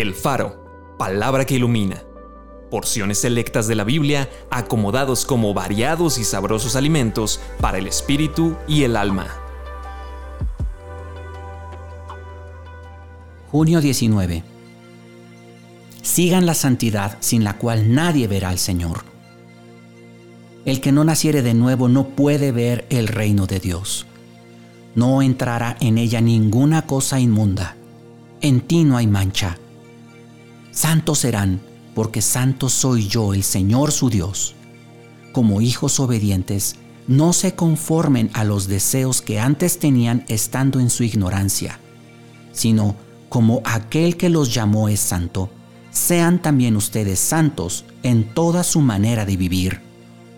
El Faro, palabra que ilumina. Porciones selectas de la Biblia acomodados como variados y sabrosos alimentos para el espíritu y el alma. Junio 19. Sigan la santidad sin la cual nadie verá al Señor. El que no naciere de nuevo no puede ver el reino de Dios. No entrará en ella ninguna cosa inmunda. En ti no hay mancha Santos serán, porque santo soy yo, el Señor su Dios. Como hijos obedientes, no se conformen a los deseos que antes tenían estando en su ignorancia, sino como aquel que los llamó es santo, sean también ustedes santos en toda su manera de vivir,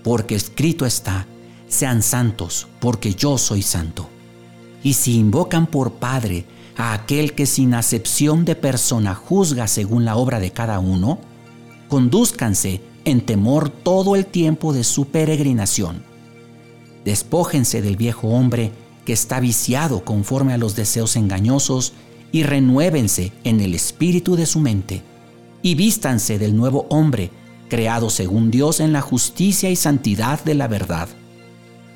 porque escrito está, sean santos, porque yo soy santo. Y si invocan por Padre a aquel que sin acepción de persona juzga según la obra de cada uno, conduzcanse en temor todo el tiempo de su peregrinación. Despójense del viejo hombre que está viciado conforme a los deseos engañosos y renuévense en el espíritu de su mente y vístanse del nuevo hombre creado según Dios en la justicia y santidad de la verdad.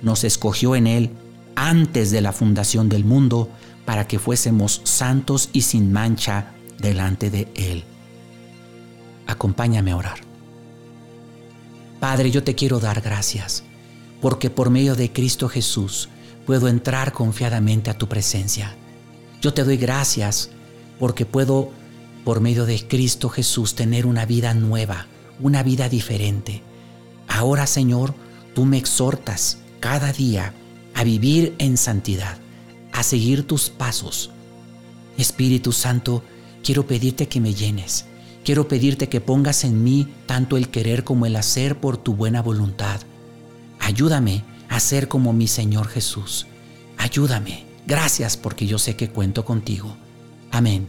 Nos escogió en él antes de la fundación del mundo para que fuésemos santos y sin mancha delante de Él. Acompáñame a orar. Padre, yo te quiero dar gracias, porque por medio de Cristo Jesús puedo entrar confiadamente a tu presencia. Yo te doy gracias porque puedo, por medio de Cristo Jesús, tener una vida nueva, una vida diferente. Ahora, Señor, tú me exhortas cada día a vivir en santidad a seguir tus pasos. Espíritu Santo, quiero pedirte que me llenes. Quiero pedirte que pongas en mí tanto el querer como el hacer por tu buena voluntad. Ayúdame a ser como mi Señor Jesús. Ayúdame. Gracias porque yo sé que cuento contigo. Amén.